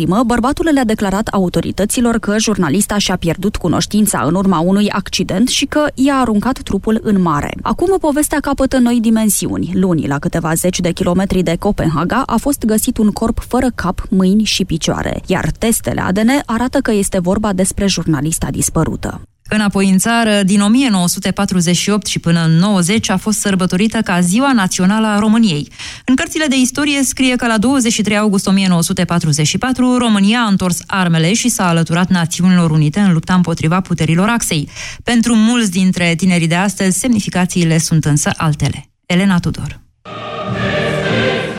Primă, bărbatul le-a declarat autorităților că jurnalista și-a pierdut cunoștința în urma unui accident și că i-a aruncat trupul în mare. Acum povestea capătă noi dimensiuni. Luni, la câteva zeci de kilometri de Copenhaga, a fost găsit un corp fără cap, mâini și picioare, iar testele ADN arată că este vorba despre jurnalista dispărută. Înapoi în țară, din 1948 și până în 90 a fost sărbătorită ca Ziua Națională a României. În cărțile de istorie scrie că la 23 august 1944 România a întors armele și s-a alăturat Națiunilor Unite în lupta împotriva puterilor axei. Pentru mulți dintre tinerii de astăzi, semnificațiile sunt însă altele. Elena Tudor.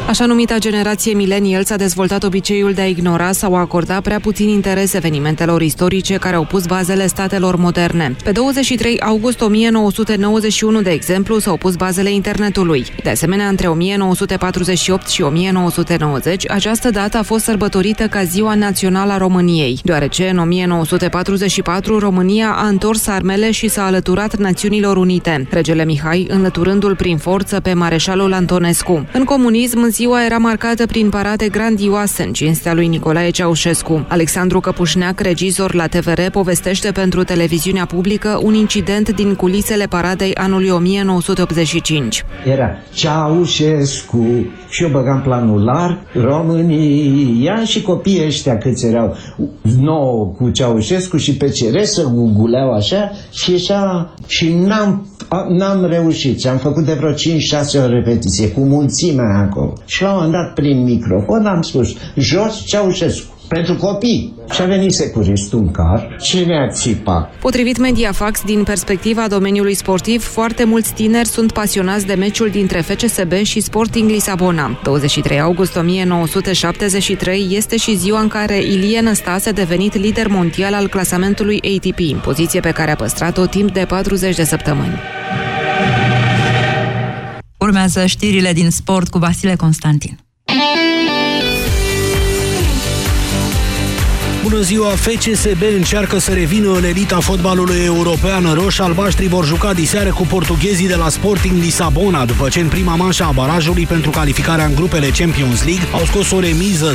Așa numita generație millennials a dezvoltat obiceiul de a ignora sau a acorda prea puțin interes evenimentelor istorice care au pus bazele statelor moderne. Pe 23 august 1991, de exemplu, s-au pus bazele internetului. De asemenea, între 1948 și 1990, această dată a fost sărbătorită ca Ziua Națională a României, deoarece în 1944 România a întors armele și s-a alăturat Națiunilor Unite, regele Mihai înlăturându-l prin forță pe mareșalul Antonescu. În comunism, ziua era marcată prin parade grandioase în cinstea lui Nicolae Ceaușescu. Alexandru Căpușneac, regizor la TVR, povestește pentru televiziunea publică un incident din culisele paradei anului 1985. Era Ceaușescu și eu băgam planul larg, România și copiii ăștia câți erau nouă cu Ceaușescu și pe ceresă guguleau așa și ieșea și n-am, n-am reușit. Și am făcut de vreo 5-6 ori repetiție cu mulțimea acolo. Și la un moment dat, prin microfon, am spus, jos Ceaușescu pentru copii. Și a venit securistul în car și ne-a țipat. Potrivit Mediafax, din perspectiva domeniului sportiv, foarte mulți tineri sunt pasionați de meciul dintre FCSB și Sporting Lisabona. 23 august 1973 este și ziua în care Ilie Năstase a devenit lider mondial al clasamentului ATP, poziție pe care a păstrat-o timp de 40 de săptămâni. Urmează știrile din sport cu Vasile Constantin. Bună ziua! FCSB încearcă să revină în elita fotbalului european. Roș-albaștri vor juca diseară cu portughezii de la Sporting Lisabona, după ce în prima manșă a barajului pentru calificarea în grupele Champions League au scos o remiză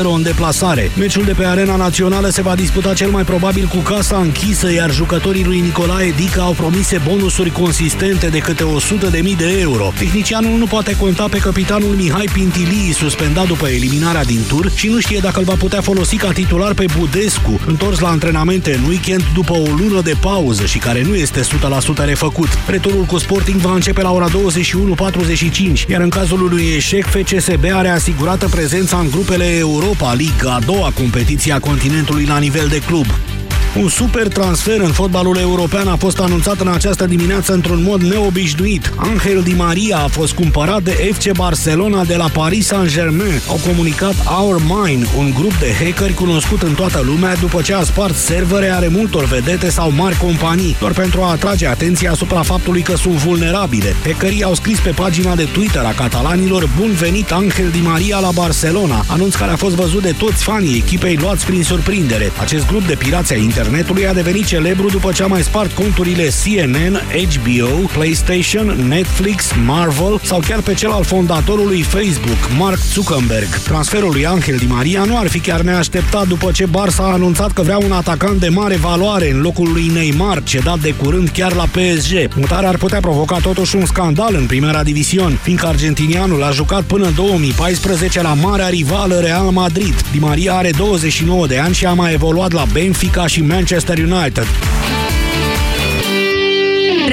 0-0 în deplasare. Meciul de pe arena națională se va disputa cel mai probabil cu casa închisă, iar jucătorii lui Nicolae Dica au promise bonusuri consistente de câte 100.000 de euro. Tehnicianul nu poate conta pe capitanul Mihai Pintilii, suspendat după eliminarea din tur și nu știe dacă îl va putea folosi ca titular pe Budescu, întors la antrenamente în weekend după o lună de pauză și care nu este 100% refăcut. Returul cu Sporting va începe la ora 21.45, iar în cazul lui eșec, FCSB are asigurată prezența în grupele Europa League, a doua competiție a continentului la nivel de club. Un super transfer în fotbalul european a fost anunțat în această dimineață într-un mod neobișnuit. Angel Di Maria a fost cumpărat de FC Barcelona de la Paris Saint-Germain. Au comunicat Our Mine, un grup de hackeri cunoscut în toată lumea după ce a spart servere ale multor vedete sau mari companii, doar pentru a atrage atenția asupra faptului că sunt vulnerabile. Hackerii au scris pe pagina de Twitter a catalanilor Bun venit Angel Di Maria la Barcelona, anunț care a fost văzut de toți fanii echipei luați prin surprindere. Acest grup de pirați ai internetului a devenit celebru după ce a mai spart conturile CNN, HBO, PlayStation, Netflix, Marvel sau chiar pe cel al fondatorului Facebook, Mark Zuckerberg. Transferul lui Angel Di Maria nu ar fi chiar neașteptat după ce Barça a anunțat că vrea un atacant de mare valoare în locul lui Neymar, cedat de curând chiar la PSG. Mutarea ar putea provoca totuși un scandal în primera division, fiindcă argentinianul a jucat până în 2014 la marea rivală Real Madrid. Di Maria are 29 de ani și a mai evoluat la Benfica și Manchester United.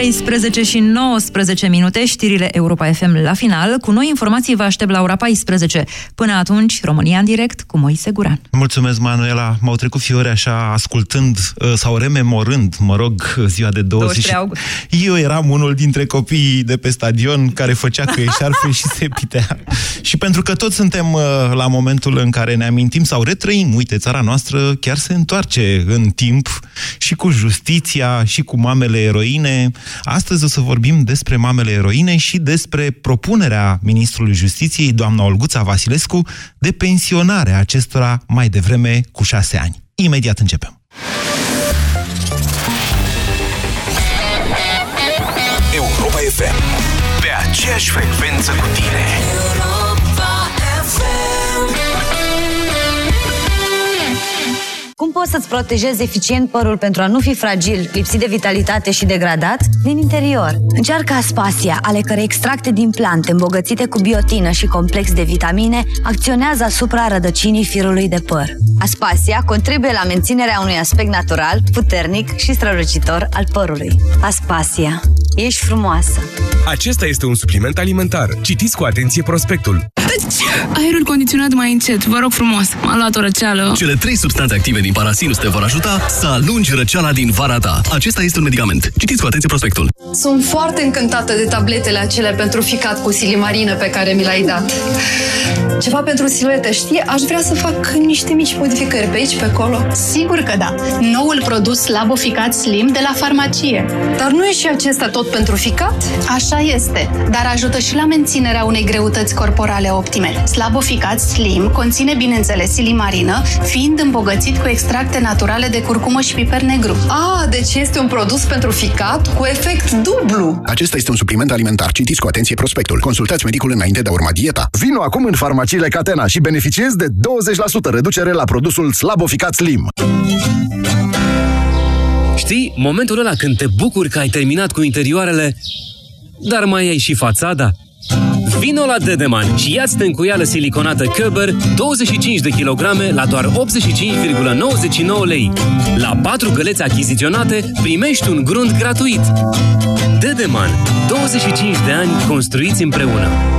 13 și 19 minute, știrile Europa FM la final. Cu noi informații vă aștept la ora 14. Până atunci, România în direct cu Moise Guran. Mulțumesc, Manuela. M-au trecut fiore așa, ascultând uh, sau rememorând, mă rog, ziua de 20. august. Eu eram unul dintre copiii de pe stadion care făcea că eșarfe și se pitea. Și pentru că toți suntem uh, la momentul în care ne amintim sau retrăim, uite, țara noastră chiar se întoarce în timp și cu justiția și cu mamele eroine. Astăzi o să vorbim despre mamele eroine și despre propunerea Ministrului Justiției, doamna Olguța Vasilescu, de pensionare a acestora mai devreme cu șase ani. Imediat începem. Europa FM. Pe aceeași frecvență cu tine. Cum poți să-ți protejezi eficient părul pentru a nu fi fragil, lipsit de vitalitate și degradat? Din interior. Încearcă Aspasia, ale cărei extracte din plante îmbogățite cu biotină și complex de vitamine acționează asupra rădăcinii firului de păr. Aspasia contribuie la menținerea unui aspect natural, puternic și strălucitor al părului. Aspasia. Ești frumoasă! Acesta este un supliment alimentar. Citiți cu atenție prospectul. Aerul condiționat mai încet, vă rog frumos. M-a luat o răceală. Cele trei substanțe active din Parasinus te vor ajuta să alungi răceala din vara ta. Acesta este un medicament. Citiți cu atenție prospectul. Sunt foarte încântată de tabletele acelea pentru ficat cu silimarină pe care mi l-ai dat. Ceva pentru siluete, știi? Aș vrea să fac niște mici modificări pe aici, pe acolo. Sigur că da. Noul produs Labo Ficat Slim de la farmacie. Dar nu e și acesta tot pentru ficat? Așa este, dar ajută și la menținerea unei greutăți corporale optime. Slaboficat Slim conține, bineînțeles, silimarină, fiind îmbogățit cu extracte naturale de curcumă și piper negru. Ah, deci este un produs pentru ficat cu efect dublu. Acesta este un supliment alimentar. Citiți cu atenție prospectul. Consultați medicul înainte de a urma dieta. Vino acum în farmaciile Catena și beneficiezi de 20% reducere la produsul Slaboficat Slim. Știi, momentul ăla când te bucuri că ai terminat cu interioarele, dar mai ai și fațada? Vino la Dedeman și ia-ți tencuială siliconată Köber 25 de kilograme la doar 85,99 lei. La 4 găleți achiziționate primești un grunt gratuit. Dedeman. 25 de ani construiți împreună.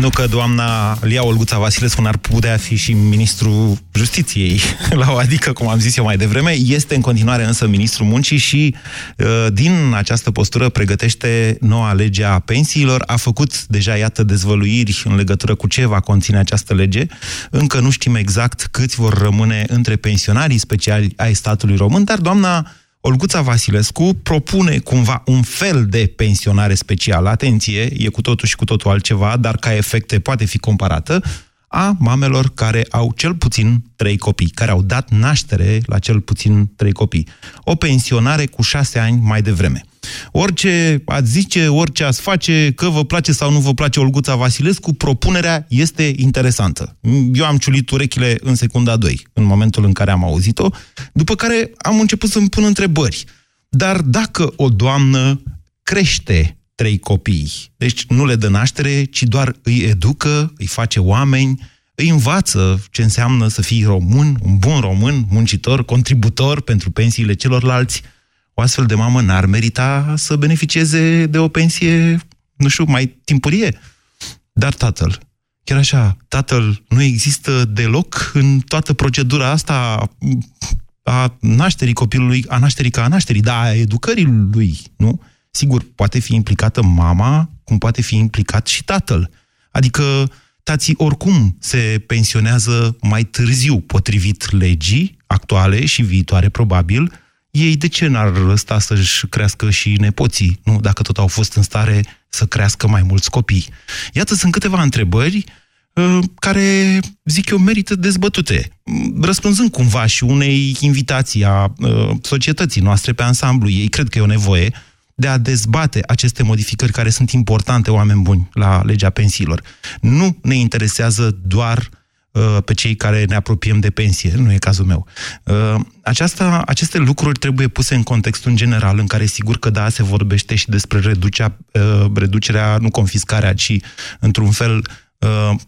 Nu că doamna Lia Olguța Vasilescu n-ar putea fi și ministrul justiției, la o adică, cum am zis eu mai devreme, este în continuare însă ministrul muncii și uh, din această postură pregătește noua lege a pensiilor. A făcut deja, iată, dezvăluiri în legătură cu ce va conține această lege. Încă nu știm exact câți vor rămâne între pensionarii speciali ai statului român, dar doamna Olguța Vasilescu propune cumva un fel de pensionare specială, atenție, e cu totul și cu totul altceva, dar ca efecte poate fi comparată, a mamelor care au cel puțin trei copii, care au dat naștere la cel puțin trei copii. O pensionare cu șase ani mai devreme. Orice ați zice, orice ați face, că vă place sau nu vă place Olguța Vasilescu, propunerea este interesantă. Eu am ciulit urechile în secunda 2, în momentul în care am auzit-o, după care am început să-mi pun întrebări. Dar dacă o doamnă crește trei copii, deci nu le dă naștere, ci doar îi educă, îi face oameni, îi învață ce înseamnă să fii român, un bun român, muncitor, contributor pentru pensiile celorlalți, o astfel de mamă n-ar merita să beneficieze de o pensie, nu știu, mai timpurie. Dar tatăl, chiar așa, tatăl nu există deloc în toată procedura asta a nașterii copilului, a nașterii ca a nașterii, dar a educării lui, nu? Sigur, poate fi implicată mama, cum poate fi implicat și tatăl. Adică tații oricum se pensionează mai târziu, potrivit legii actuale și viitoare, probabil, ei de ce n-ar sta să-și crească și nepoții, nu? Dacă tot au fost în stare să crească mai mulți copii. Iată, sunt câteva întrebări uh, care, zic eu, merită dezbătute. Răspunzând cumva și unei invitații a uh, societății noastre pe ansamblu, ei cred că e o nevoie de a dezbate aceste modificări care sunt importante, oameni buni, la legea pensiilor. Nu ne interesează doar uh, Uh, pe cei care ne apropiem de pensie. Nu e cazul meu. Uh, aceasta, aceste lucruri trebuie puse în contextul în general, în care sigur că da, se vorbește și despre reducerea, uh, reducerea nu confiscarea, ci într-un fel,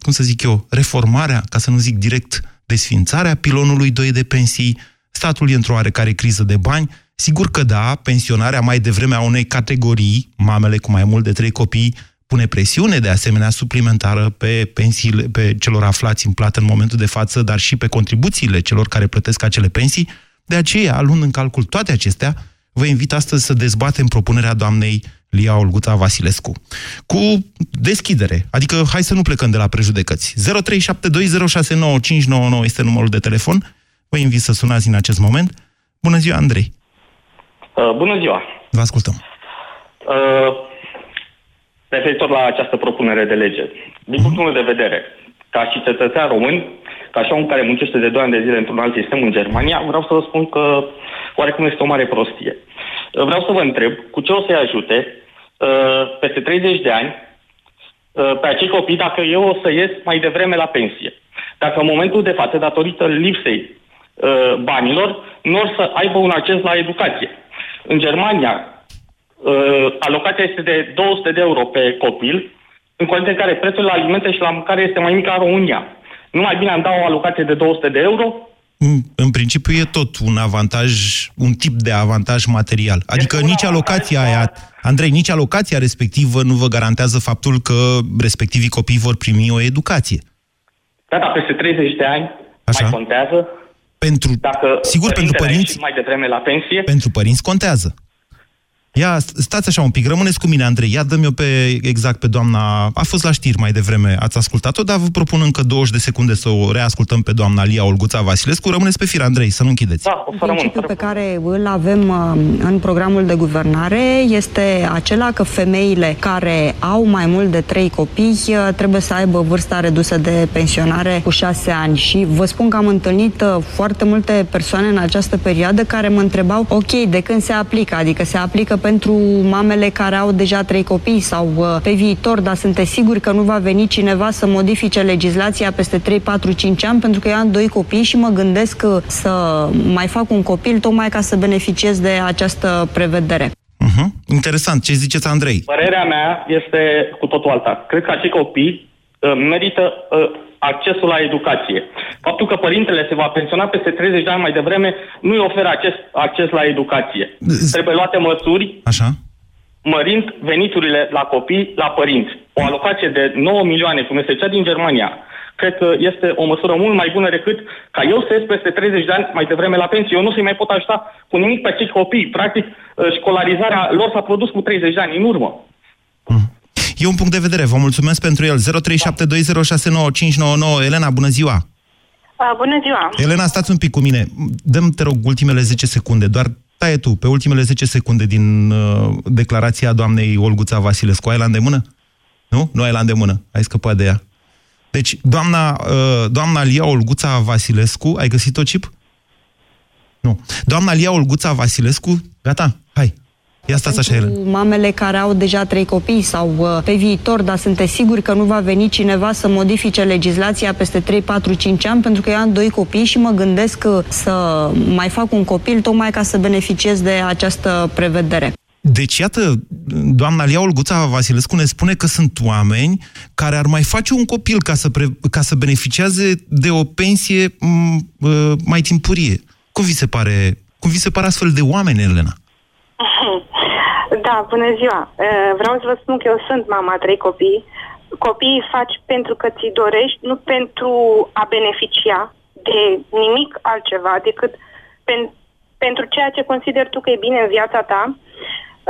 cum să zic eu, reformarea, ca să nu zic direct, desfințarea pilonului 2 de pensii, statul e într-o oarecare criză de bani, Sigur că da, pensionarea mai devreme a unei categorii, mamele cu mai mult de trei copii, pune presiune de asemenea suplimentară pe pensiile, pe celor aflați în plată în momentul de față, dar și pe contribuțiile celor care plătesc acele pensii, De aceea, luând în calcul toate acestea, vă invit astăzi să dezbatem propunerea doamnei Lia Olguța Vasilescu. Cu deschidere, adică hai să nu plecăm de la prejudecăți. 0372069599 este numărul de telefon. Vă invit să sunați în acest moment. Bună ziua, Andrei! Uh, bună ziua! Vă ascultăm. Uh, referitor la această propunere de lege. Din punctul meu de vedere, ca și cetățean român, ca și om care muncește de 2 ani de zile într-un alt sistem în Germania, vreau să vă spun că oarecum este o mare prostie. Uh, vreau să vă întreb cu ce o să-i ajute uh, peste 30 de ani uh, pe acei copii dacă eu o să ies mai devreme la pensie. Dacă în momentul de față, datorită lipsei uh, banilor, nu or să aibă un acces la educație. În Germania, uh, alocația este de 200 de euro pe copil, în condiții în care prețul la alimente și la mâncare este mai mic ca în România. Nu mai bine am da o alocație de 200 de euro? În, în principiu e tot un avantaj, un tip de avantaj material. Adică Este un nici alocația aia, Andrei, nici alocația respectivă nu vă garantează faptul că respectivii copii vor primi o educație. Da, dar peste 30 de ani Așa. mai contează? Pentru, Dacă sigur, pentru părintele a părinți, ieșit mai devreme la pensie? pentru părinți contează. Ia, st- stați așa un pic, rămâneți cu mine, Andrei. Ia dă-mi eu pe, exact pe doamna... A fost la știri mai devreme, ați ascultat-o, dar vă propun încă 20 de secunde să o reascultăm pe doamna Lia Olguța Vasilescu. Rămâneți pe fir, Andrei, să nu închideți. Da, o să rămân. Principiul pe care îl avem uh, în programul de guvernare este acela că femeile care au mai mult de trei copii uh, trebuie să aibă vârsta redusă de pensionare cu șase ani. Și vă spun că am întâlnit uh, foarte multe persoane în această perioadă care mă întrebau, ok, de când se aplică? Adică se aplică pentru mamele care au deja trei copii sau uh, pe viitor, dar sunteți siguri că nu va veni cineva să modifice legislația peste 3, 4, 5 ani pentru că eu am doi copii și mă gândesc uh, să mai fac un copil tocmai ca să beneficiez de această prevedere. Uh-huh. Interesant. Ce ziceți, Andrei? Părerea mea este cu totul alta. Cred că acei copii uh, merită uh, accesul la educație. Faptul că părintele se va pensiona peste 30 de ani mai devreme nu îi oferă acces, acces la educație. Trebuie luate măsuri Așa. mărind veniturile la copii, la părinți. O alocație de 9 milioane, cum este cea din Germania, cred că este o măsură mult mai bună decât ca eu să ies peste 30 de ani mai devreme la pensie. Eu nu să-i mai pot ajuta cu nimic pe acești copii. Practic, uh, școlarizarea lor s-a produs cu 30 de ani în urmă. E un punct de vedere. Vă mulțumesc pentru el. 0372069599. Elena, bună ziua! Uh, bună ziua! Elena, stați un pic cu mine. Dăm, te rog, ultimele 10 secunde. Doar taie tu, pe ultimele 10 secunde din uh, declarația doamnei Olguța Vasilescu. Ai la îndemână? Nu? Nu ai la îndemână. Ai scăpat de ea. Deci, doamna, uh, doamna Lia Olguța Vasilescu, ai găsit-o, Cip? Nu. Doamna Lia Olguța Vasilescu, gata, hai. Ia stați așa, Elena. Cu mamele care au deja trei copii sau uh, pe viitor, dar sunteți siguri că nu va veni cineva să modifice legislația peste 3, 4, 5 ani, pentru că eu am doi copii și mă gândesc uh, să mai fac un copil tocmai ca să beneficiez de această prevedere. Deci, iată, doamna Lia Olguța Vasilescu ne spune că sunt oameni care ar mai face un copil ca să, pre, ca să beneficieze de o pensie m, uh, mai timpurie. Cum vi se pare, cum vi se pare astfel de oameni, Elena? Da, bună ziua. Uh, Vreau să vă spun că eu sunt mama a trei copii. Copiii faci pentru că ți dorești, nu pentru a beneficia de nimic altceva decât pen- pentru ceea ce consider tu că e bine în viața ta.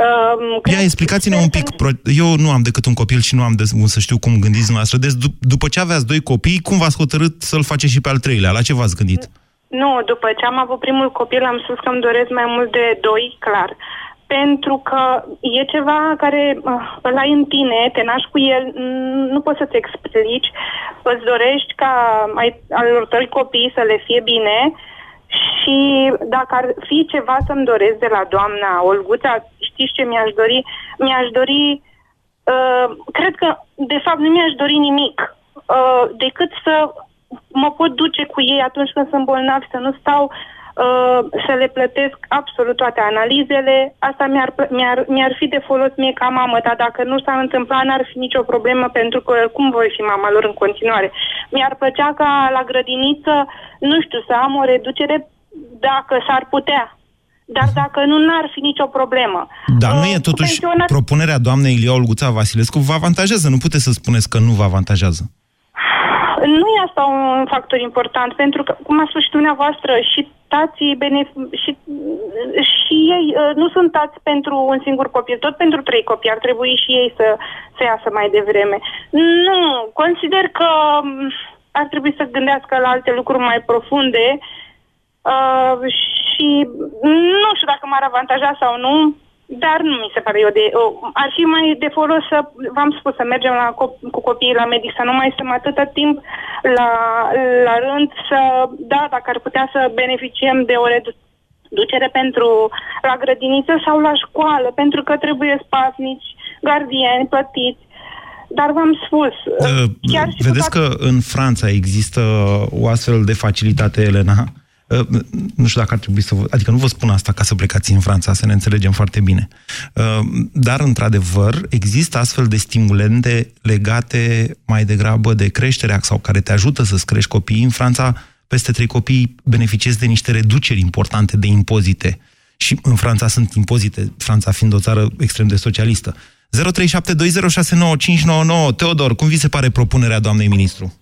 Um, Ia, explicați-ne un pic. pro- Eu nu am decât un copil și nu am de să știu cum gândiți dumneavoastră. Deci, dup- după ce aveați doi copii, cum v-ați hotărât să-l faceți și pe al treilea? La ce v-ați gândit? Nu, după ce am avut primul copil am spus că îmi doresc mai mult de doi, clar. Pentru că e ceva care uh, îl ai în tine, te naști cu el, mm, nu poți să-ți explici, îți dorești ca ai, al tăi copii să le fie bine și dacă ar fi ceva să-mi doresc de la doamna Olguța, știți ce mi-aș dori? Mi-aș dori, uh, cred că de fapt nu mi-aș dori nimic, uh, decât să mă pot duce cu ei atunci când sunt bolnavi, să nu stau uh, să le plătesc absolut toate analizele. Asta mi-ar, plă- mi-ar, mi-ar fi de folos mie ca mamă, dar dacă nu s-ar întâmpla, n-ar fi nicio problemă pentru că cum voi fi mama lor în continuare. Mi-ar plăcea ca la grădiniță, nu știu, să am o reducere dacă s-ar putea. Dar dacă nu, n-ar fi nicio problemă. Dar nu e totuși pensionat- propunerea doamnei Lia Olguța Vasilescu vă avantajează. Nu puteți să spuneți că nu vă avantajează. Nu e asta un factor important, pentru că, cum a spus și dumneavoastră, și tații benef- și, și ei uh, nu sunt tați pentru un singur copil, tot pentru trei copii. Ar trebui și ei să, să iasă mai devreme. Nu, consider că um, ar trebui să gândească la alte lucruri mai profunde uh, și nu știu dacă m-ar avantaja sau nu, dar nu mi se pare eu de... Ar fi mai de folos să, v-am spus, să mergem la, cu copiii la medic, să nu mai stăm atâta timp la, la rând, să, da, dacă ar putea să beneficiem de o reducere pentru la grădiniță sau la școală, pentru că trebuie spasnici, gardieni plătiți, dar v-am spus... Uh, chiar și vedeți că în Franța există o astfel de facilitate, Elena? Uh, nu știu dacă ar trebui să vă... Adică nu vă spun asta ca să plecați în Franța, să ne înțelegem foarte bine. Uh, dar, într-adevăr, există astfel de stimulente legate mai degrabă de creșterea sau care te ajută să-ți crești copiii. În Franța, peste trei copii beneficiezi de niște reduceri importante de impozite. Și în Franța sunt impozite, Franța fiind o țară extrem de socialistă. 0372069599 Teodor, cum vi se pare propunerea doamnei ministru?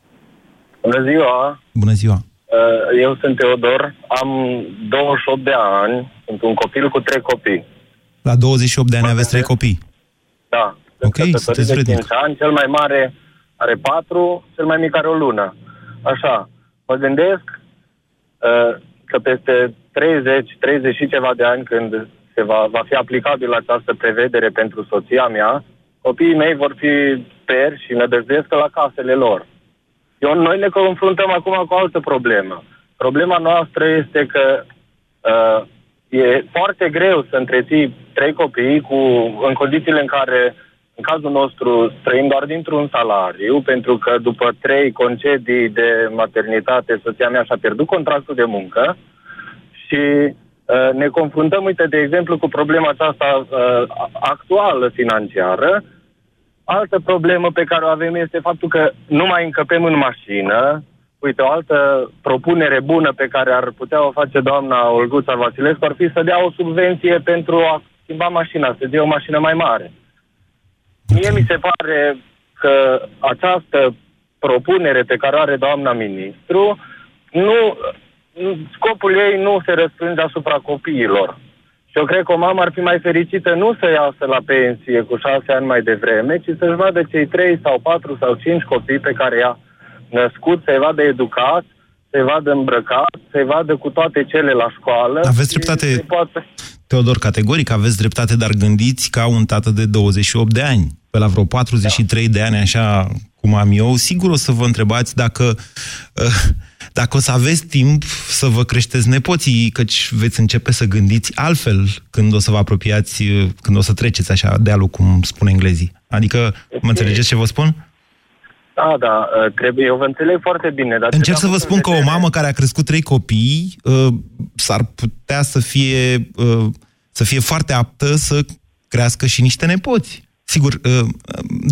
Bună ziua! Bună ziua! Uh, eu sunt Teodor, am 28 de ani, sunt un copil cu trei copii. La 28 de ani aveți trei copii? Da. Ok, sunteți de 5 ani, cel mai mare are 4, cel mai mic are o lună. Așa, mă gândesc uh, că peste 30, 30 și ceva de ani când se va, va fi aplicabil această prevedere pentru soția mea, copiii mei vor fi peri și nădăjduiesc la casele lor. Eu, noi ne confruntăm acum cu o altă problemă. Problema noastră este că uh, e foarte greu să întreții trei copii cu, în condițiile în care, în cazul nostru, trăim doar dintr-un salariu, pentru că după trei concedii de maternitate, soția mea și-a pierdut contractul de muncă și uh, ne confruntăm, uite, de exemplu, cu problema aceasta uh, actuală financiară, Altă problemă pe care o avem este faptul că nu mai încăpem în mașină. Uite, o altă propunere bună pe care ar putea o face doamna Olguța Vasilescu ar fi să dea o subvenție pentru a schimba mașina, să dea o mașină mai mare. Mie mi se pare că această propunere pe care o are doamna ministru, nu, scopul ei nu se răspunde asupra copiilor. Și eu cred că o mamă ar fi mai fericită nu să iasă la pensie cu șase ani mai devreme, ci să-și vadă cei trei sau patru sau cinci copii pe care i-a născut, să-i vadă educat, să-i vadă îmbrăcat, să-i vadă cu toate cele la școală. Aveți dreptate, poate... Teodor, categoric aveți dreptate, dar gândiți ca un tată de 28 de ani. Pe la vreo 43 da. de ani, așa cum am eu, sigur o să vă întrebați dacă... Uh, dacă o să aveți timp să vă creșteți nepoții, căci veți începe să gândiți altfel când o să vă apropiați, când o să treceți așa de-alul, cum spun englezii. Adică, mă înțelegeți ce vă spun? Da, da, ă, trebuie, eu vă înțeleg foarte bine. Dar Încerc să vă spun că o mamă care a crescut trei copii uh, s-ar putea să fie, uh, să fie foarte aptă să crească și niște nepoți. Sigur, uh,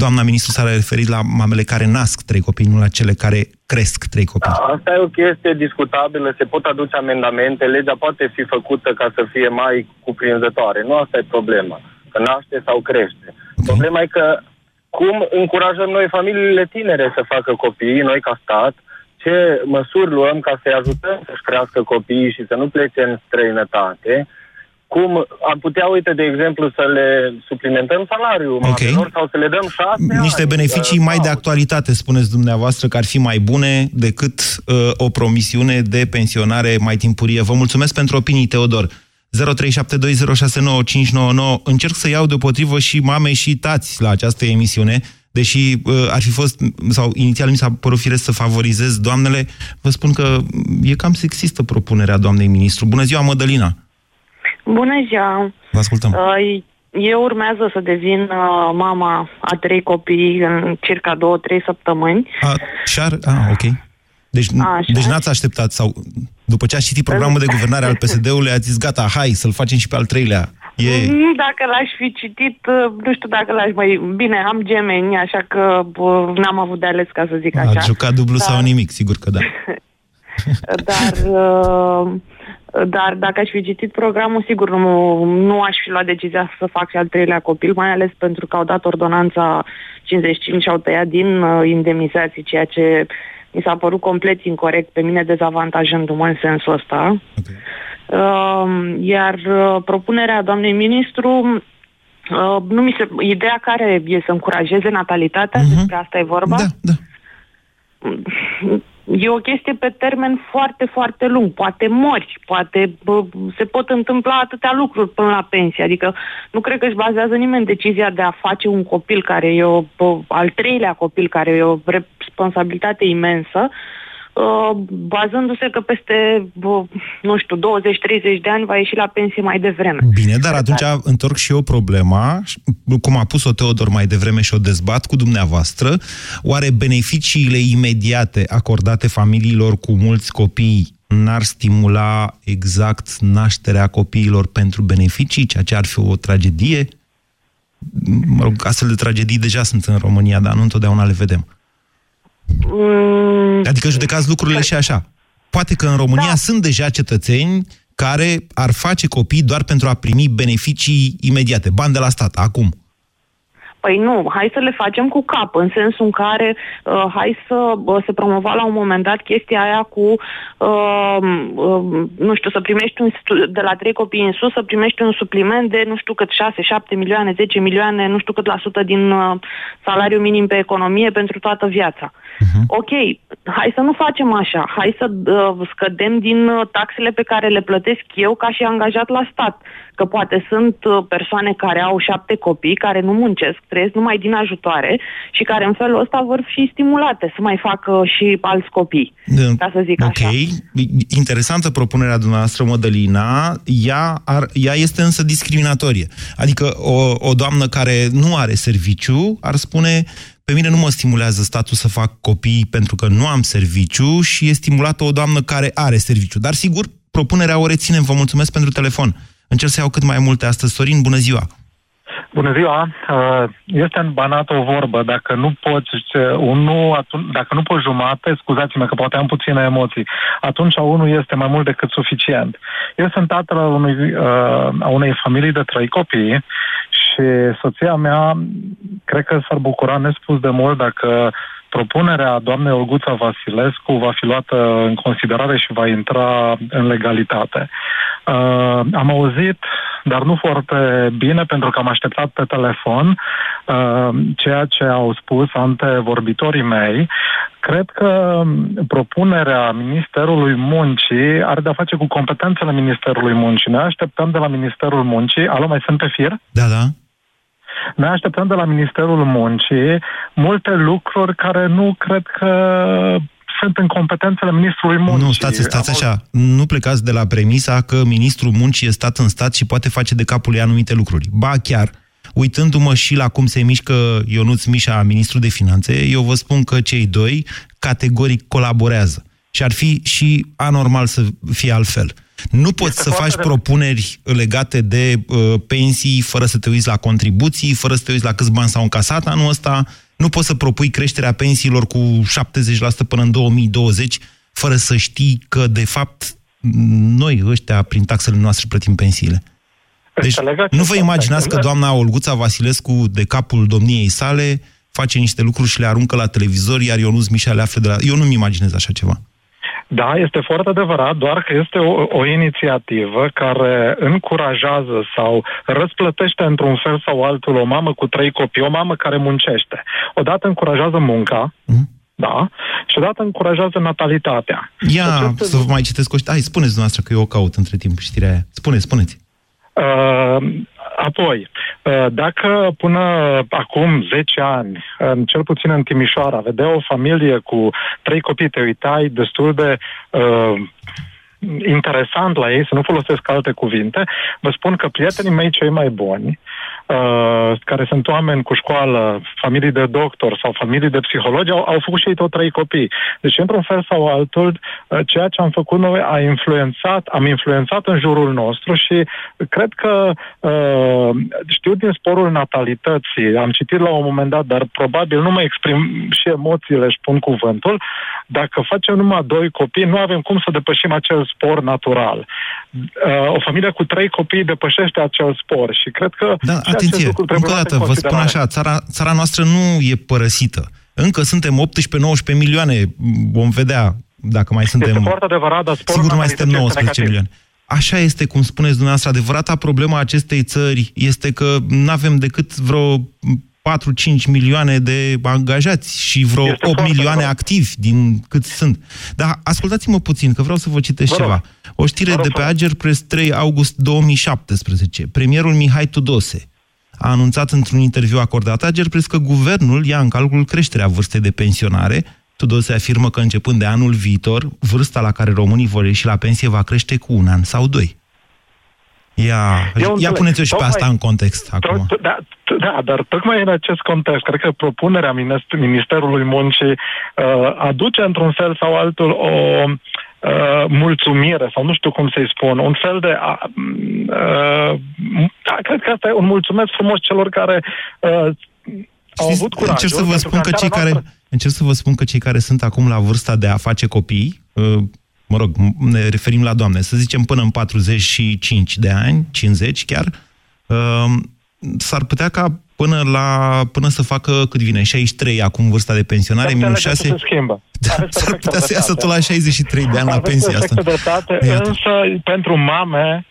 doamna ministru s-a referit la mamele care nasc trei copii, nu la cele care cresc trei copii. Da, asta e o chestie discutabilă, se pot aduce amendamente, legea poate fi făcută ca să fie mai cuprinzătoare. Nu asta e problema, că naște sau crește. Okay. Problema e că cum încurajăm noi familiile tinere să facă copii, noi ca stat, ce măsuri luăm ca să-i ajutăm să-și crească copiii și să nu plece în străinătate, cum am putea, uite, de exemplu, să le suplimentăm salariul okay. sau să le dăm șase Niște ani, beneficii mai de actualitate, spuneți dumneavoastră, că ar fi mai bune decât uh, o promisiune de pensionare mai timpurie. Vă mulțumesc pentru opinii, Teodor. 0372069599. Încerc să iau deopotrivă și mame și tați la această emisiune, deși uh, ar fi fost, sau inițial mi s-a părut firesc să favorizez doamnele, vă spun că e cam sexistă propunerea doamnei ministru. Bună ziua, Mădălina! Bună ziua! Vă ascultăm. Uh, eu urmează să devin uh, mama a trei copii în circa două, trei săptămâni. A, și ar, a, ok. Deci, Așa. deci n-ați așteptat, sau după ce ați citit programul de guvernare al PSD-ului, ați zis, gata, hai, să-l facem și pe al treilea. E... Nu dacă l-aș fi citit, uh, nu știu dacă l-aș mai... Bine, am gemeni, așa că n-am avut de ales, ca să zic așa. Ați jucat dublu Dar... sau nimic, sigur că da. Dar... Uh dar dacă aș fi citit programul, sigur nu, nu aș fi luat decizia să fac și al treilea copil, mai ales pentru că au dat ordonanța 55 și au tăiat din uh, indemnizații, ceea ce mi s-a părut complet incorrect, pe mine dezavantajându-mă în sensul ăsta. Okay. Uh, iar uh, propunerea doamnei ministru, uh, nu mi se, ideea care e să încurajeze natalitatea, uh-huh. despre asta e vorba? Da, da. E o chestie pe termen foarte, foarte lung. Poate mori, poate bă, se pot întâmpla atâtea lucruri până la pensie. Adică nu cred că își bazează nimeni decizia de a face un copil care e o, bă, al treilea copil care e o responsabilitate imensă, Uh, bazându-se că peste, nu știu, 20-30 de ani va ieși la pensie mai devreme. Bine, dar atunci întorc și eu problema, cum a pus-o Teodor mai devreme și o dezbat cu dumneavoastră, oare beneficiile imediate acordate familiilor cu mulți copii n-ar stimula exact nașterea copiilor pentru beneficii, ceea ce ar fi o tragedie? Mă rog, astfel de tragedii deja sunt în România, dar nu întotdeauna le vedem. Mm. Adică judecați lucrurile și așa. Poate că în România da. sunt deja cetățeni care ar face copii doar pentru a primi beneficii imediate, bani de la stat, acum. Păi nu, hai să le facem cu cap, în sensul în care uh, hai să uh, se promova la un moment dat chestia aia cu, uh, uh, nu știu, să primești un, de la trei copii în sus, să primești un supliment de nu știu cât 6, 7 milioane, 10 milioane, nu știu cât la sută din uh, salariul minim pe economie pentru toată viața. Uh-huh. Ok, hai să nu facem așa, hai să uh, scădem din uh, taxele pe care le plătesc eu ca și angajat la stat. Că poate sunt uh, persoane care au șapte copii, care nu muncesc, trăiesc numai din ajutoare și care în felul ăsta vor fi stimulate să mai facă și alți copii, da. ca să zic okay. așa. Interesantă propunerea dumneavoastră, Mădălina. Ea, ar, ea este însă discriminatorie. Adică o, o doamnă care nu are serviciu ar spune pe mine nu mă stimulează statul să fac copii pentru că nu am serviciu și e stimulată o doamnă care are serviciu. Dar sigur, propunerea o reținem. Vă mulțumesc pentru telefon. Încerc să iau cât mai multe astăzi. Sorin, bună ziua! Bună ziua! Uh, este în banat o vorbă. Dacă nu poți un nu, atunci, dacă nu poți jumate, scuzați-mă că poate am puține emoții, atunci unul este mai mult decât suficient. Eu sunt tatăl unui, uh, a unei familii de trei copii și soția mea cred că s-ar bucura nespus de mult dacă propunerea doamnei Olguța Vasilescu va fi luată în considerare și va intra în legalitate. Uh, am auzit, dar nu foarte bine, pentru că am așteptat pe telefon uh, ceea ce au spus antevorbitorii mei. Cred că propunerea Ministerului Muncii are de-a face cu competențele Ministerului Muncii. Noi așteptăm de la Ministerul Muncii... Alo, mai sunt pe fir? Da, da. Noi așteptăm de la Ministerul Muncii multe lucruri care nu cred că sunt în competențele Ministrului Muncii. Nu, stați, stați așa. Nu plecați de la premisa că Ministrul Muncii e stat în stat și poate face de capul ei anumite lucruri. Ba chiar, uitându-mă și la cum se mișcă Ionuț Mișa, ministrul de finanțe, eu vă spun că cei doi categoric colaborează. Și ar fi și anormal să fie altfel. Nu poți să faci de... propuneri legate de uh, pensii fără să te uiți la contribuții, fără să te uiți la câți bani s-au încasat anul ăsta. Nu poți să propui creșterea pensiilor cu 70% până în 2020 fără să știi că, de fapt, noi ăștia, prin taxele noastre, plătim pensiile. Deci, nu vă imaginați că doamna Olguța Vasilescu, de capul domniei sale, face niște lucruri și le aruncă la televizor, iar Ionuț Mișa le află de la... Eu nu-mi imaginez așa ceva. Da, este foarte adevărat, doar că este o, o inițiativă care încurajează sau răsplătește într-un fel sau altul o mamă cu trei copii, o mamă care muncește. Odată încurajează munca, mm. Da? Și odată încurajează natalitatea. Ia, deci să vă mai citesc o Hai, spuneți dumneavoastră că eu o caut între timp știrea aia. Spuneți, spuneți. Uh, Apoi, uh, dacă până acum 10 ani, cel puțin în Timișoara, vedea o familie cu trei copii, te uitai destul de uh, interesant la ei, să nu folosesc alte cuvinte, vă spun că prietenii mei cei mai buni uh, care sunt oameni cu școală, familii de doctor sau familii de psihologi, au, au făcut și ei tot trei copii. Deci, într-un fel sau altul, uh, ceea ce am făcut noi a influențat, am influențat în jurul nostru și cred că uh, știu din sporul natalității, am citit la un moment dat, dar probabil nu mă exprim și emoțiile, își pun cuvântul, dacă facem numai doi copii, nu avem cum să depășim acel spor natural. Uh, o familie cu trei copii depășește acel spor și cred că da, atenție, încă o dată, vă spun așa, țara, țara noastră nu e părăsită. Încă suntem 18-19 milioane, vom vedea dacă mai suntem... Este foarte adevărat, dar sporul Sigur nu mai suntem natalității 19 este negativ. milioane. Așa este, cum spuneți dumneavoastră, adevărata problema acestei țări este că nu avem decât vreo 4-5 milioane de angajați și vreo Este 8 foarte milioane adevărat. activi din cât sunt. Dar ascultați-mă puțin, că vreau să vă citesc Vă rog. ceva. O știre Vă rog de pe frumos. Ager Press 3 august 2017. Premierul Mihai Tudose a anunțat într-un interviu acordat Ager Press că guvernul ia în calcul creșterea vârstei de pensionare. Tudose afirmă că începând de anul viitor, vârsta la care românii vor ieși la pensie va crește cu un an sau doi. Ia, Eu ia înțeleg. puneți-o și pe Tocmai- asta în context acum. To- Da, t- da, dar tocmai în acest context, cred că propunerea Minist- Ministerului Muncii uh, aduce într-un fel sau altul o uh, mulțumire, sau nu știu cum să-i spun, un fel de... Uh, uh, da, cred că asta e un mulțumesc frumos celor care uh, au Știți, avut curajul. încerc să vă pentru spun că în cei țara care, noastră- încerc să vă spun că cei care sunt acum la vârsta de a face copii, uh, mă rog, m- ne referim la doamne, să zicem până în 45 de ani, 50 chiar, uh, s-ar putea ca până la până să facă cât vine 63 acum vârsta de pensionare Înțeleg minus că 6 se schimbă. da, Aveți s-ar perfectă putea să iasă dreptate. tot la 63 de ani la Aveți pensie asta. perfectă dreptate, Iată. însă pentru mame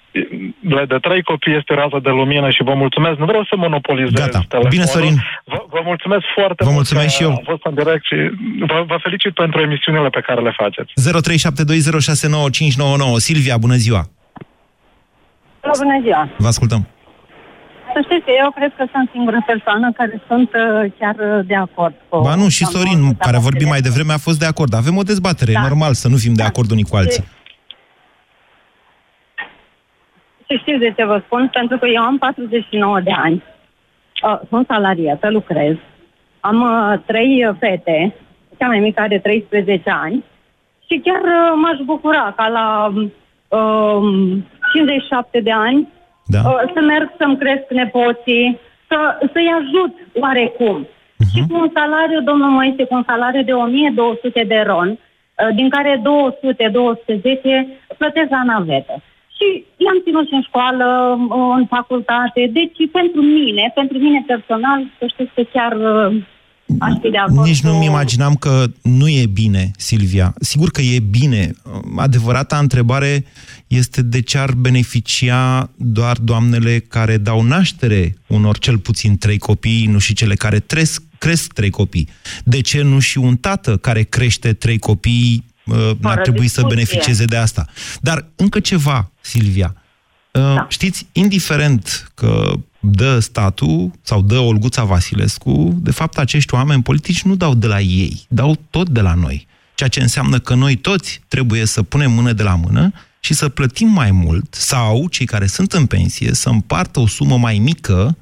le de trei copii este rază de lumină și vă mulțumesc. Nu vreau să monopolizez Gata. telefonul. Bine, Sorin. Vă, vă mulțumesc foarte Vă mult mulțumesc că și eu. Am fost în direct și vă, vă felicit pentru emisiunile pe care le faceți. 0372069599 Silvia, bună ziua! Bună ziua! Vă ascultăm. Să știți că eu cred că sunt singura persoană care sunt uh, chiar uh, de acord cu... Ba nu, și doamna Sorin, Olga care a vorbit Vasile. mai devreme, a fost de acord. Avem o dezbatere, Da. e normal să nu fim de acord unii cu alții. Și știți de ce vă spun? Pentru că eu am 49 de ani, uh, sunt salariată, lucrez, am uh, trei uh, fete, cea mai mică are 13 ani și chiar uh, m-aș bucura ca la uh, 57 de ani da. uh, să merg să-mi cresc nepoții, să, să-i ajut oarecum. Mhm. Și cu un salariu, domnul Moise, cu un salariu de 1200 de ron, uh, din care 200-210 plătesc la navetă. Și i-am ținut și în școală, uh, în facultate. Deci, pentru mine, pentru mine personal, să știți că chiar uh, aș fi de acord Nici cu... nu-mi imaginam că nu e bine, Silvia. Sigur că e bine. Adevărata întrebare este de ce ar beneficia doar doamnele care dau naștere unor cel puțin trei copii, nu și cele care tresc, cresc trei copii. De ce nu și un tată care crește trei copii uh, n-ar trebui să discuție. beneficieze de asta? Dar încă ceva, Silvia. Da. Știți, indiferent că dă statul sau dă Olguța Vasilescu, de fapt acești oameni politici nu dau de la ei, dau tot de la noi. Ceea ce înseamnă că noi toți trebuie să punem mână de la mână și să plătim mai mult sau cei care sunt în pensie să împartă o sumă mai mică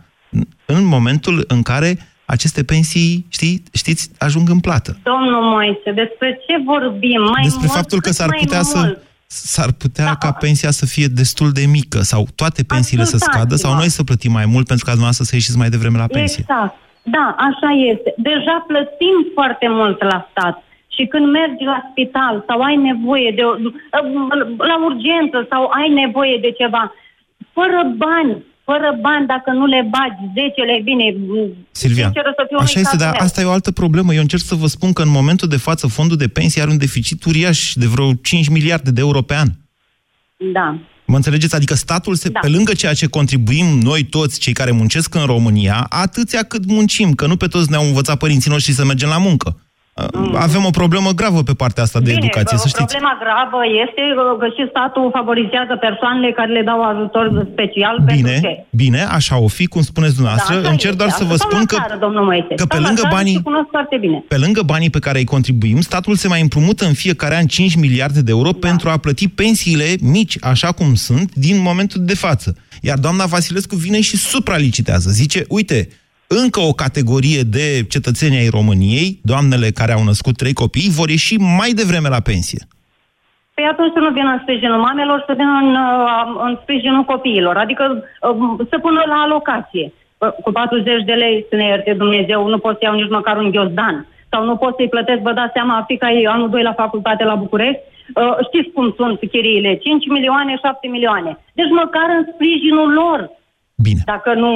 în momentul în care aceste pensii, știi, știți, ajung în plată. Domnul Moise, despre ce vorbim? Mai Despre mult, faptul că cât s-ar mai putea să mult? s-ar putea da. ca pensia să fie destul de mică sau toate pensiile să Ascultați-mă. scadă sau noi să plătim mai mult pentru ca dumneavoastră să ieșiți mai devreme la pensie. Exact. Da, așa este. Deja plătim foarte mult la stat. Și când mergi la spital sau ai nevoie de o- la urgență sau ai nevoie de ceva, fără bani, fără bani, dacă nu le bagi, zecele, bine, Silvia, sinceră să fiu așa unui este, dar caz asta e o altă problemă. Eu încerc să vă spun că în momentul de față fondul de pensie are un deficit uriaș de vreo 5 miliarde de euro pe an. Da. Mă înțelegeți? Adică statul, se, Da. pe lângă ceea ce contribuim noi toți, cei care muncesc în România, atâția cât muncim, că nu pe toți ne-au învățat părinții noștri să mergem la muncă. Avem o problemă gravă pe partea asta de Bine, educație, să o știți. Problema gravă este uh, că și statul favorizează persoanele care le dau ajutor special pentru Bine, ce? bine, așa o fi, cum spuneți dumneavoastră. așa Încerc doar este. să vă Stau spun la că, țară, domnul Moise. că pe Stau la lângă țară banii- și cunosc foarte bine. pe lângă banii pe care îi contribuim, statul se mai împrumută în fiecare an 5 miliarde de euro da. pentru a plăti pensiile mici, așa cum sunt, din momentul de față. Iar doamna Vasilescu vine și supralicitează. Zice, uite, încă o categorie de cetățeni ai României, doamnele care au născut trei copii, vor ieși mai devreme la pensie. Păi atunci să nu vină în sprijinul mamelor, să vină în, uh, în sprijinul copiilor. Adică uh, să pună la alocație. Uh, Cu 40 de lei, să ne ierte Dumnezeu, nu pot să iau nici măcar un ghiozdan. Sau nu pot să-i plătesc, vă dați seama, fica e anul 2 la facultate la București. Uh, Știți cum sunt chiriile, 5 milioane, 7 milioane. Deci măcar în sprijinul lor. Bine. Dacă nu...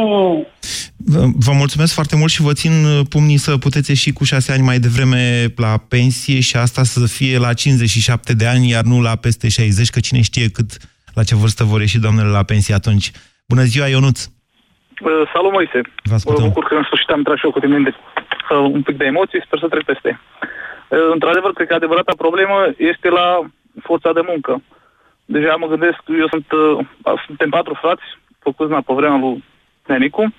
Vă, vă mulțumesc foarte mult și vă țin uh, pumnii să puteți ieși cu șase ani mai devreme la pensie și asta să fie la 57 de ani, iar nu la peste 60, că cine știe cât, la ce vârstă vor ieși doamnele la pensie atunci. Bună ziua, Ionuț! Uh, Salut, Moise! Vă ascultăm. Mă bucur că în sfârșit am intrat și eu cu tine de, uh, un pic de emoții, sper să trec peste. Uh, într-adevăr, cred că adevărata problemă este la forța de muncă. Deja mă gândesc, eu sunt, uh, suntem patru frați, făcuți na, pe vremea lui Nenicu,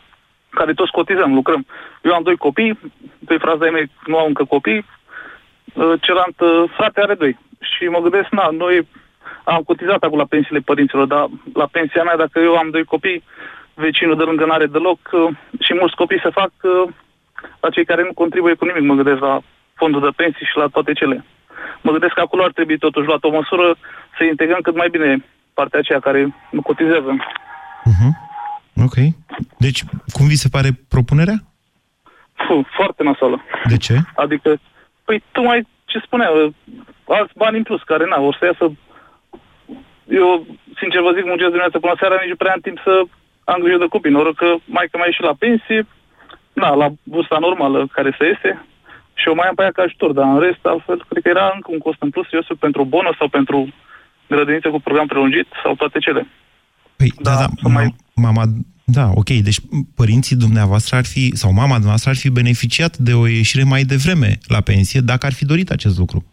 care toți cotizăm, lucrăm. Eu am doi copii, doi frați de mei nu au încă copii, uh, celălalt uh, frate are doi. Și mă gândesc, na, noi am cotizat acum la pensiile părinților, dar la pensia mea, dacă eu am doi copii, vecinul de lângă n-are deloc uh, și mulți copii se fac uh, la cei care nu contribuie cu nimic. Mă gândesc la fondul de pensii și la toate cele. Mă gândesc că acolo ar trebui totuși luat o măsură să integrăm cât mai bine partea aceea care nu cotizează. Uh-huh. Ok. Deci, cum vi se pare propunerea? Puh, foarte nasoală. De ce? Adică, păi tu mai ce spunea, uh, alți bani în plus, care na, o să iasă... Eu, sincer vă zic, muncesc dimineața până seara, nici prea am timp să am grijă de copii. Noroc că mai că mai ieși la pensie, na, la vârsta normală care să iese, și o mai am pe aia ca ajutor, dar în rest, altfel, cred că era încă un cost în plus, eu sunt pentru bonus sau pentru grădiniță cu program prelungit sau toate cele. Păi, da, da, da mai... mama, da, ok, deci părinții dumneavoastră ar fi, sau mama dumneavoastră ar fi beneficiat de o ieșire mai devreme la pensie dacă ar fi dorit acest lucru.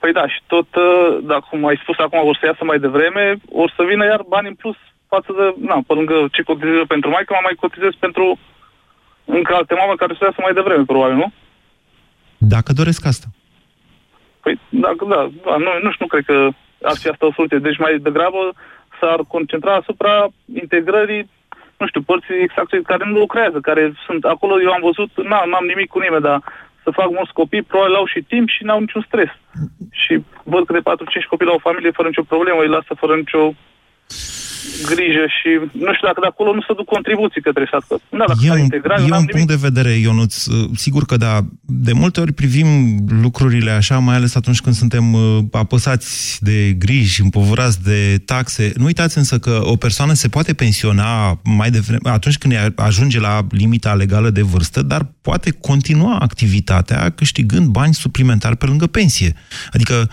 Păi da, și tot, uh, dacă cum ai spus acum, vor să iasă mai devreme, o să vină iar bani în plus față de, na, pe lângă ce cotizez pentru maică, mă mai cotizez pentru încă alte mamă care să iasă mai devreme, probabil, nu? Dacă doresc asta. Păi, dacă, da, da nu, nu știu, nu cred că ar fi asta o soluție. Deci mai degrabă s-ar concentra asupra integrării, nu știu, părții exact care nu lucrează, care sunt acolo, eu am văzut, n-am nimic cu nimeni, dar să fac mulți copii, probabil au și timp și n-au niciun stres. Și văd că de 4-5 copii la o familie fără nicio problemă, îi lasă fără nicio grijă și nu știu dacă de acolo nu se duc contribuții către stat. Da, dacă e un, integrat, e un nimic. punct de vedere, Ionuț. Uh, Sigur că da, de multe ori privim lucrurile așa, mai ales atunci când suntem uh, apăsați de griji, împovărați de taxe. Nu uitați însă că o persoană se poate pensiona mai devreme, atunci când ajunge la limita legală de vârstă, dar poate continua activitatea câștigând bani suplimentari pe lângă pensie. Adică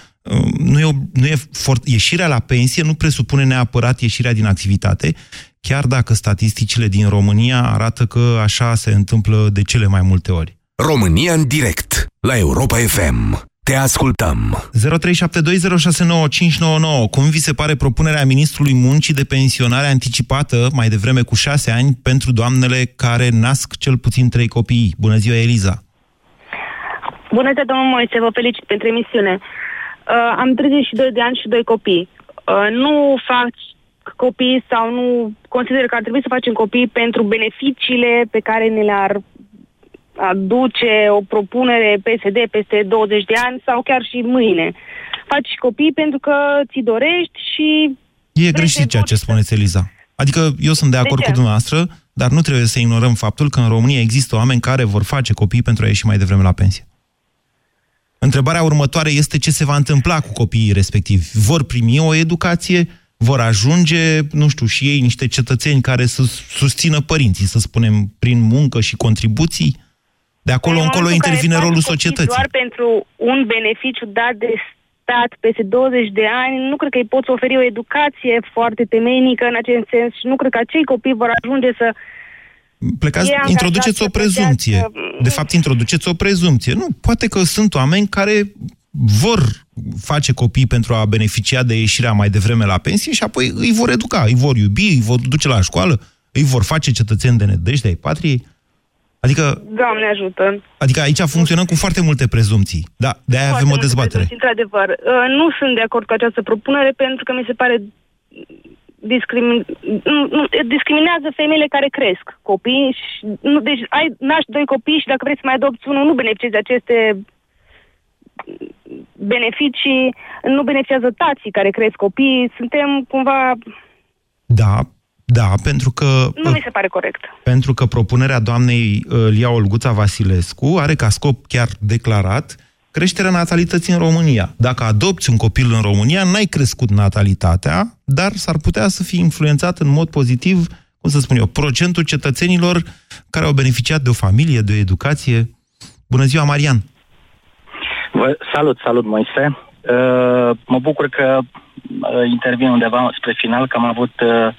nu e, o, nu e for, ieșirea la pensie nu presupune neapărat ieșirea din activitate, chiar dacă statisticile din România arată că așa se întâmplă de cele mai multe ori. România în direct, la Europa FM. Te ascultăm. 0372069599. Cum vi se pare propunerea Ministrului Muncii de pensionare anticipată mai devreme cu șase ani pentru doamnele care nasc cel puțin trei copii? Bună ziua, Eliza! Bună ziua, domnul Moise, vă felicit pentru emisiune. Uh, am 32 de ani și doi copii. Uh, nu fac copii sau nu consider că ar trebui să facem copii pentru beneficiile pe care ne le-ar aduce o propunere PSD peste 20 de ani sau chiar și mâine. Faci copii pentru că ți dorești și... E greșit ceea ce spuneți, Eliza. Adică eu sunt de acord de cu dumneavoastră, dar nu trebuie să ignorăm faptul că în România există oameni care vor face copii pentru a ieși mai devreme la pensie. Întrebarea următoare este ce se va întâmpla cu copiii respectivi. Vor primi o educație, vor ajunge, nu știu, și ei niște cetățeni care să susțină părinții, să spunem, prin muncă și contribuții? De acolo în încolo intervine rolul societății. Doar pentru un beneficiu dat de stat peste 20 de ani, nu cred că îi poți oferi o educație foarte temeinică în acest sens și nu cred că acei copii vor ajunge să plecați, introduceți o prezumție. De fapt, introduceți o prezumție. Nu, poate că sunt oameni care vor face copii pentru a beneficia de ieșirea mai devreme la pensie și apoi îi vor educa, îi vor iubi, îi vor duce la școală, îi vor face cetățeni de nedejde ai patriei. Adică... Doamne ajută! Adică aici funcționăm cu foarte multe prezumții. Da, de-aia avem o dezbatere. Într-adevăr, uh, nu sunt de acord cu această propunere pentru că mi se pare discrimin, nu, discriminează femeile care cresc copii. Și, nu, deci ai, naști doi copii și dacă vrei să mai adopți unul, nu beneficiezi de aceste beneficii, nu beneficiază tații care cresc copii. Suntem cumva... Da, da, pentru că... Nu mi se pare corect. Pentru că propunerea doamnei uh, Lia Olguța Vasilescu are ca scop chiar declarat creșterea natalității în România. Dacă adopți un copil în România, n-ai crescut natalitatea, dar s-ar putea să fie influențat în mod pozitiv cum să spun eu, procentul cetățenilor care au beneficiat de o familie, de o educație. Bună ziua, Marian! Vă, salut, salut, Moise. Uh, mă bucur că uh, intervin undeva spre final, că am avut uh, uh,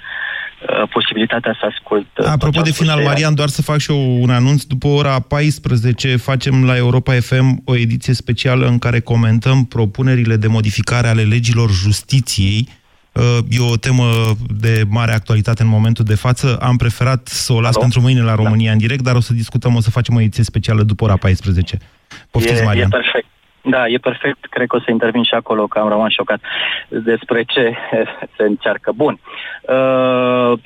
posibilitatea să ascult. Uh, Apropo de final, Marian, doar să fac și eu un anunț. După ora 14 facem la Europa FM o ediție specială în care comentăm propunerile de modificare ale legilor justiției. Uh, E o temă de mare actualitate în momentul de față. Am preferat să o las Alo? pentru mâine la Da. România în direct, dar o să discutăm, o să facem o ediție specială după ora 14. Poftiți, e, Marian. e perfect. Da, e perfect. Cred că o să intervin și acolo, că am rămas șocat despre ce se încearcă. Bun. Uh,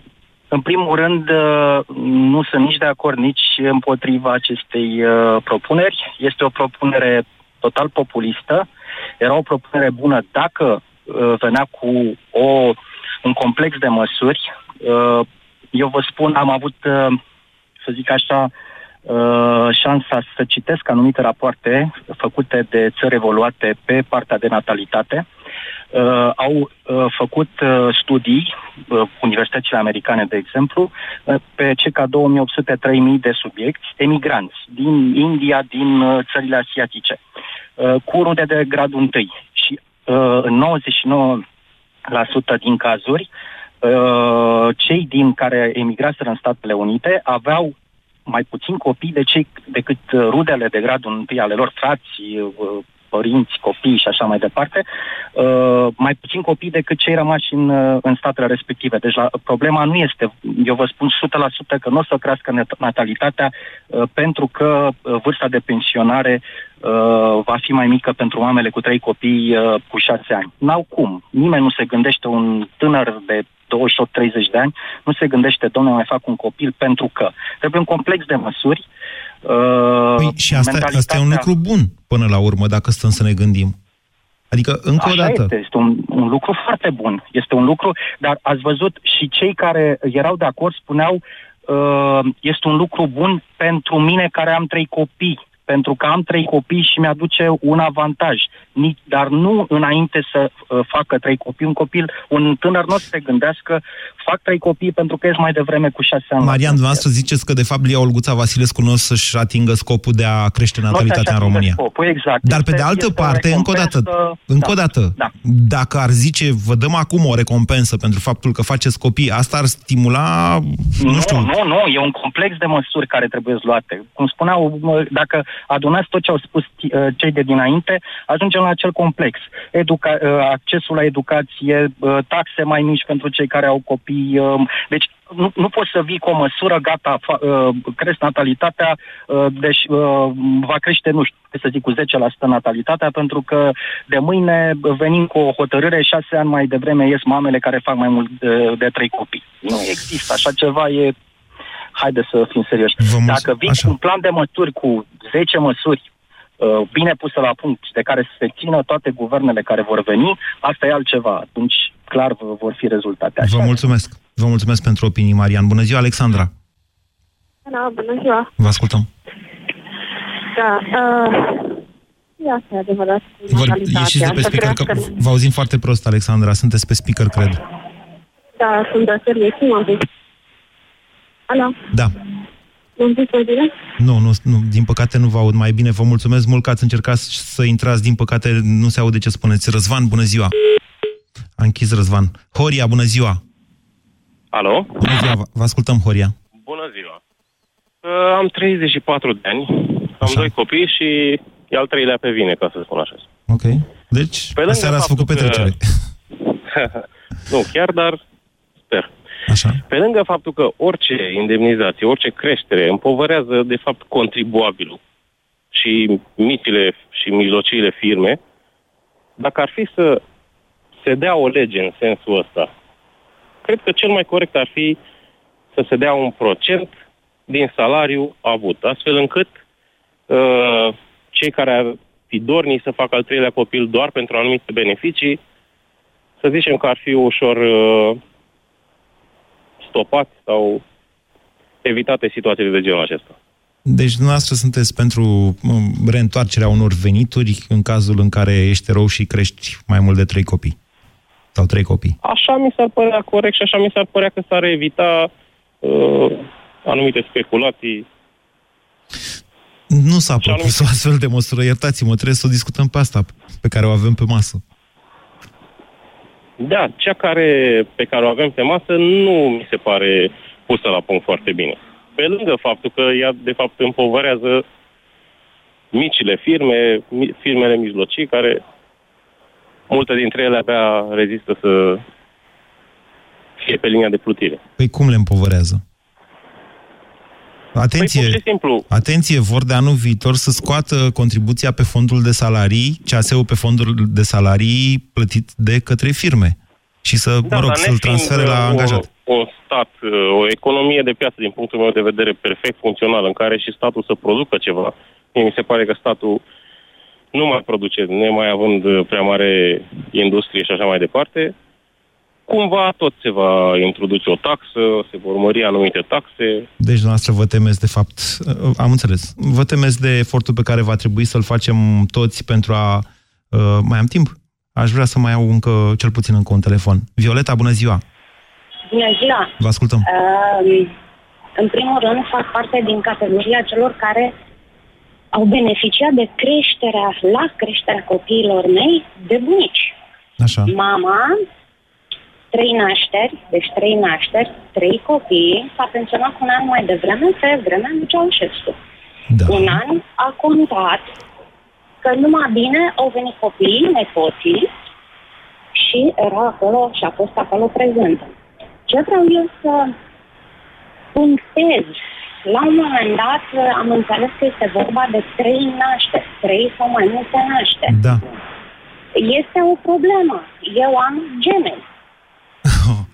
în primul rând, uh, nu sunt nici de acord, nici împotriva acestei uh, propuneri. Este o propunere total populistă. Era o propunere bună dacă uh, venea cu o, un complex de măsuri. Uh, eu vă spun, am avut, uh, să zic așa, uh, șansa să citesc anumite rapoarte făcute de țări evoluate pe partea de natalitate. Uh, au uh, făcut uh, studii, uh, universitățile americane, de exemplu, uh, pe circa 2800-3000 de subiecti, emigranți din India, din uh, țările asiatice, uh, cu rude de gradul 1. Și uh, în 99% din cazuri, uh, cei din care emigraseră în Statele Unite aveau mai puțin copii de cei, decât uh, rudele de gradul întâi ale lor, frații, uh, părinți, copii și așa mai departe, uh, mai puțin copii decât cei rămași în, uh, în statele respective. Deci la, problema nu este, eu vă spun 100% că nu o să crească nat- natalitatea uh, pentru că uh, vârsta de pensionare uh, va fi mai mică pentru mamele cu trei copii uh, cu șase ani. N-au cum. Nimeni nu se gândește un tânăr de 28-30 de ani, nu se gândește, domnule, mai fac un copil pentru că trebuie un complex de măsuri. Uh, Păi, și asta, asta e un lucru bun până la urmă, dacă stăm să ne gândim. Adică, încă Așa o dată, Este, este un, un lucru foarte bun. Este un lucru, dar ați văzut și cei care erau de acord spuneau uh, este un lucru bun pentru mine care am trei copii. Pentru că am trei copii și mi-aduce un avantaj. Ni- Dar nu înainte să uh, facă trei copii. Un copil, un tânăr nu o să se gândească, fac trei copii pentru că ești mai devreme cu șase ani. la Marian, dumneavoastră ziceți că de fapt Lia Olguța Vasilescu nu o să-și atingă scopul de a crește Nu o să-și natalitatea în atingă România. scopul, exact. Dar pe Este- de altă este o parte, încă o dată, recompensă- încă o Da. dată, Da. dacă ar zice, vă dăm acum o recompensă pentru faptul că faceți copii, asta ar stimula, nu, Nu, știu, nu, nu, e un complex de măsuri care trebuie luate. Cum spuneau, mă, dacă adunați tot ce au spus ti- uh, cei de dinainte, ajungem la acel complex. Educa- uh, accesul la educație, uh, taxe mai mici pentru cei care au copii. uh, Deci nu, nu poți să vii cu o măsură, gata, fa- uh, cresc natalitatea, uh, deci uh, va crește, nu știu, să zic, cu 10% natalitatea, pentru că de mâine venim cu o hotărâre, șase ani mai devreme ies mamele care fac mai mult de, de trei copii. Nu există așa ceva, e... Haide să fim serioși. Dacă vii cu un plan de măsuri, cu 10 măsuri, uh, bine puse la punct și de care să se țină toate guvernele care vor veni, asta e altceva. Atunci, clar, v- vor fi rezultate. Așa vă mulțumesc. Vă mulțumesc pentru opinii, Marian. Bună ziua, Alexandra. Da, bună ziua. Vă ascultăm. Da, uh, e asta e adevărat. Vor, Natalitatea, ieșiți de pe să speaker, că crească- vă auzim foarte prost, Alexandra. Sunteți pe speaker, cred. Da, sunt de serie. Cum am zis? Alo, Da. m-am zis mai bine? Nu, nu, nu, din păcate nu vă aud mai bine. Vă mulțumesc mult că ați încercat să intrați. Din păcate nu se aude ce spuneți. Răzvan, bună ziua. A închis Răzvan. Horia, bună ziua. Alo? Bună ziua, vă- vă ascultăm, Horia. Bună ziua. Uh, am 34 de ani, am doi copii și e al treilea pe vine, ca să spun așa. Ok. Deci, Pe lângă aseară ați făcut faptul că- petrecere. nu chiar, dar sper. Așa. Pe lângă faptul că orice indemnizație, orice creștere împovărează, de fapt, contribuabilul și micile și mijlociile firme, dacă ar fi să se dea o lege în sensul ăsta, cred că cel mai corect ar fi să se dea un procent din salariu avut, astfel încât uh, cei care ar fi dorni să facă al treilea copil doar pentru anumite beneficii, să zicem că ar fi ușor uh, stopat sau evitate situațiile de genul acesta. Deci, dumneavoastră sunteți pentru um, reîntoarcerea unor venituri în cazul în care ești rău și crești mai mult de trei copii. Sau trei copii. Așa mi s-ar părea corect și așa mi s-ar părea că s-ar evita uh, anumite speculații. Nu s-a propus o astfel de măsură, iertați-mă, trebuie să o discutăm pe asta pe care o avem pe masă. Da, cea care, pe care o avem pe masă nu mi se pare pusă la punct foarte bine. Pe lângă faptul că ea, de fapt, împovărează micile firme, mi- firmele mijlocii, care multe dintre ele abia rezistă să fie pe linia de plutire. Păi cum le împovărează? Atenție, Păi, pur și simplu, atenție, vor de anul viitor să scoată contribuția pe fondul de salarii, CAS-ul pe fondul de salarii plătit de către firme și să, Da, mă rog, dar să-l nefiind, transfere la uh, angajat. O, un stat, uh, o economie de piață, din punctul meu de vedere, perfect funcțională, în care și statul să producă ceva. Mie mi se pare că statul nu mai produce, nemai având uh, prea mare industrie și așa mai departe, cumva tot se va introduce o taxă, se vor mări anumite taxe. Deci, dumneavoastră, vă temeți, de fapt, uh, am înțeles, vă temeți de efortul pe care va trebui să-l facem toți pentru a... Uh, mai am timp? Aș vrea să mai au încă, cel puțin încă un telefon. Violeta, bună ziua! Bună ziua! Vă ascultăm. Uh, în primul rând, fac parte din categoria celor care au beneficiat de creșterea, la creșterea copiilor mei, de bunici. Așa. Mama, trei nașteri, deci trei nașteri, trei copii, s-a pensionat cu un an mai devreme pe vremea lui Ceaușescu. Da. Un an a contat că numai bine au venit copiii, nepoții, și era acolo și a fost acolo prezentă. Ce vreau eu să punctez, la un moment dat am înțeles că este vorba de trei nașteri, trei sau mai multe nașteri. Da. Este o problemă. Eu am gemeni.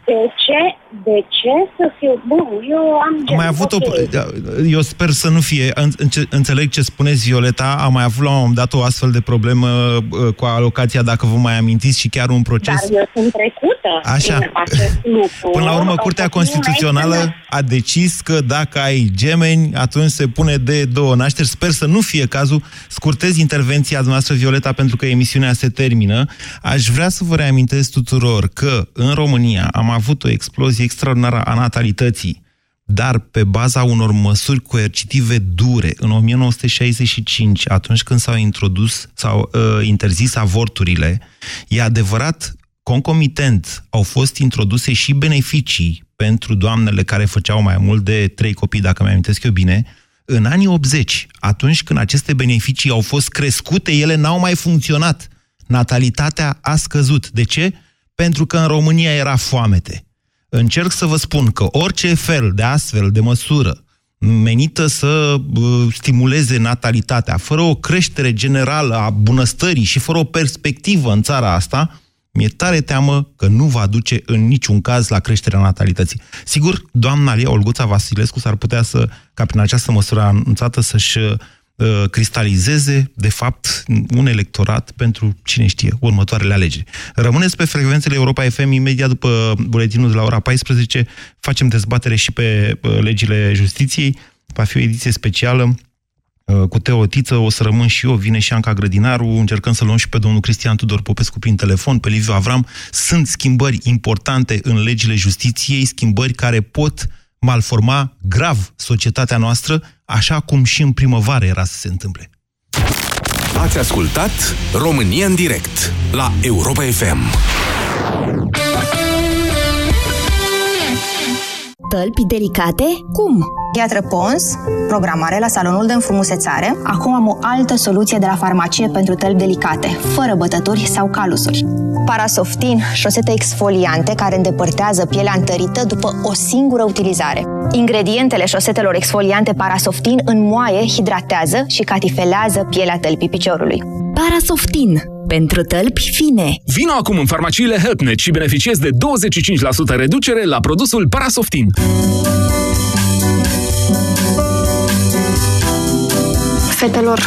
De ce? De ce să fiu... Bun, eu am gemeni. Am mai avut ok. o... Eu sper să nu fie... Înce- Înțeleg ce spuneți, Violeta. Am mai avut la un moment dat o astfel de problemă uh, cu alocația, dacă vă mai amintiți, și chiar un proces... Dar eu sunt trecută Așa. prin acest lucru. Până la urmă, Curtea Copilul meu Constituțională este a decis că dacă ai gemeni, atunci se pune de două nașteri. Sper să nu fie cazul. Scurtez intervenția dumneavoastră, Violeta, pentru că emisiunea se termină. Aș vrea să vă reamintesc tuturor că în România am avut o explozie extraordinară a natalității, dar pe baza unor măsuri coercitive dure. În 1965, atunci când s-au introdus sau uh, interzis avorturile, e adevărat concomitent au fost introduse și beneficii pentru doamnele care făceau mai mult de trei copii, dacă mi amintesc eu bine, în anii 80, atunci când aceste beneficii au fost crescute, ele n-au mai funcționat. Natalitatea a scăzut. De ce? Pentru că în România era foamete. Încerc să vă spun că orice fel de astfel de măsură menită să uh, stimuleze natalitatea, fără o creștere generală a bunăstării și fără o perspectivă în țara asta, mi-e tare teamă că nu va duce în niciun caz la creșterea natalității. Sigur, doamna Lia Olguța Vasilescu s-ar putea să, ca prin această măsură anunțată, să-și uh, cristalizeze, de fapt, un electorat pentru, cine știe, următoarele alegeri. Rămâneți pe frecvențele Europa FM, imediat după buletinul de la ora 14, facem dezbatere și pe uh, legile justiției, va fi o ediție specială uh, cu Teo Tiță, o să rămân și eu, vine și Anca Grădinaru, încercăm să luăm și pe domnul Cristian Tudor Popescu prin telefon, pe Liviu Avram. Sunt schimbări importante în legile justiției, schimbări care pot malforma grav societatea noastră, așa cum și în primăvară era să se întâmple. Ați ascultat România în direct la Europa FM. Tălpi delicate? Cum? Piatră Pons, programare la salonul de înfrumusețare. Acum am o altă soluție de la farmacie pentru tălpi delicate, fără bătături sau calusuri. Parasoftin, șosete exfoliante care îndepărtează pielea întărită după o singură utilizare. Ingredientele șosetelor exfoliante Parasoftin înmoaie, hidratează și catifelează pielea tălpii piciorului. Parasoftin pentru tălpi fine. Vino acum în farmaciile HelpNet și beneficiezi de 25% reducere la produsul Parasoftin. Fetelor,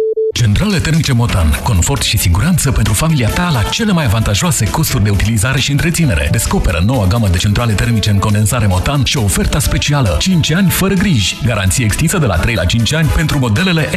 Centrale termice Motan. Confort și siguranță pentru familia ta la cele mai avantajoase costuri de utilizare și întreținere. Descoperă noua gamă de centrale termice în condensare Motan și oferta specială 5 ani fără griji. Garanție extinsă de la 3 la 5 ani pentru modelele